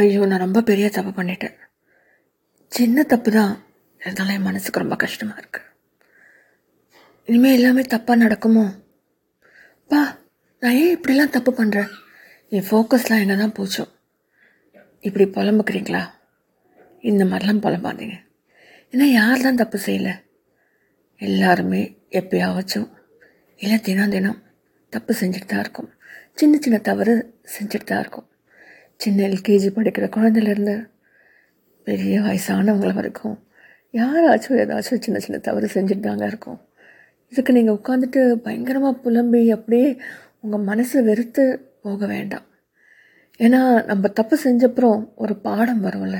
ஐயோ நான் ரொம்ப பெரிய தப்பு பண்ணிட்டேன். சின்ன தப்பு தான் இருந்தாலும் என் மனசுக்கு ரொம்ப கஷ்டமாக இருக்குது இனிமேல் எல்லாமே தப்பாக நடக்குமோ? பா நான் ஏன் இப்படிலாம் தப்பு பண்ணுறேன் என் ஃபோக்கஸ்லாம் எங்கே தான் போச்சோ. இப்படி புலம்புக்கிறீங்களா? இந்த மாதிரிலாம் புலம்பாதீங்க. ஏன்னா யார் தான் தப்பு செய்யலை? எல்லாருமே எப்பயாவச்சும் இல்லை தினம் தினம் தப்பு செஞ்சுட்டு தான் இருக்கும். சின்ன சின்ன தவறு செஞ்சுட்டு தான் இருக்கும். சின்ன எல்கேஜி படிக்கிற குழந்தையிலேருந்து பெரிய வயசானவங்கள வரைக்கும் யாராச்சும் ஏதாச்சும் சின்ன சின்ன தவறு செஞ்சுட்டு தாங்க இருக்கும். இதுக்கு நீங்கள் உட்காந்துட்டு பயங்கரமாக புலம்பி அப்படியே உங்கள் மனசை வெறுத்து போக வேண்டாம். ஏன்னா நம்ம தப்பு செஞ்சப்புறம் ஒரு பாடம் வரும்ல.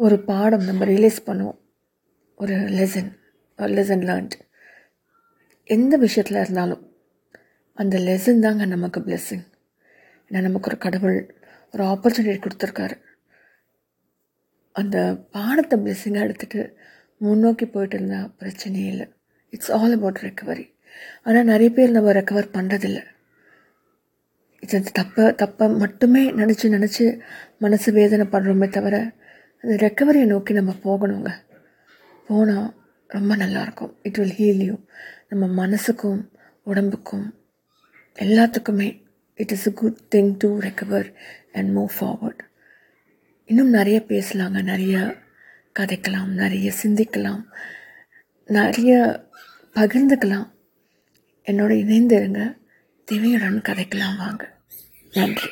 ஒரு பாடம் நம்ம ரியலைஸ் பண்ணுவோம். ஒரு லெசன் ஒரு லெசன் லேர்ன்ட் எந்த விஷயத்தில் இருந்தாலும் அந்த லெசன் தாங்க நமக்கு பிளெஸ்ஸிங் ஏன்னா நமக்கு ஒரு கடவுள் ஒரு ஆப்பர்ச்சுனிட்டி கொடுத்துருக்காரு. அந்த பாடத்தை பிளெஸ்ஸிங்காக எடுத்துகிட்டு முன்னோக்கி போயிட்டு இருந்தால் பிரச்சனையே இல்லை. இட்ஸ் ஆல் அபவுட் ரெக்கவரி ஆனால் நிறைய பேர் நம்ம ரெக்கவர் பண்ணுறதில்ல இது தப்பை தப்பை மட்டுமே நினச்சி நினச்சி மனசு வேதனை பண்ணுறோமே தவிர அந்த ரெக்கவரியை நோக்கி நம்ம போகணுங்க. போனால் ரொம்ப நல்லாயிருக்கும் இட் வில் ஹீல் யூ நம்ம மனசுக்கும் உடம்புக்கும் எல்லாத்துக்குமே it is a good thing to recover and move forward இன்னும் நிறைய பேசலாங்க நிறைய கதைக்கலாம் நிறைய சிந்திக்கலாம் நிறைய பகிர்ந்துக்கலாம். என்னோட இணைந்திருங்க. திவையுடன் கதைக்கலாம் வாங்க. நன்றி.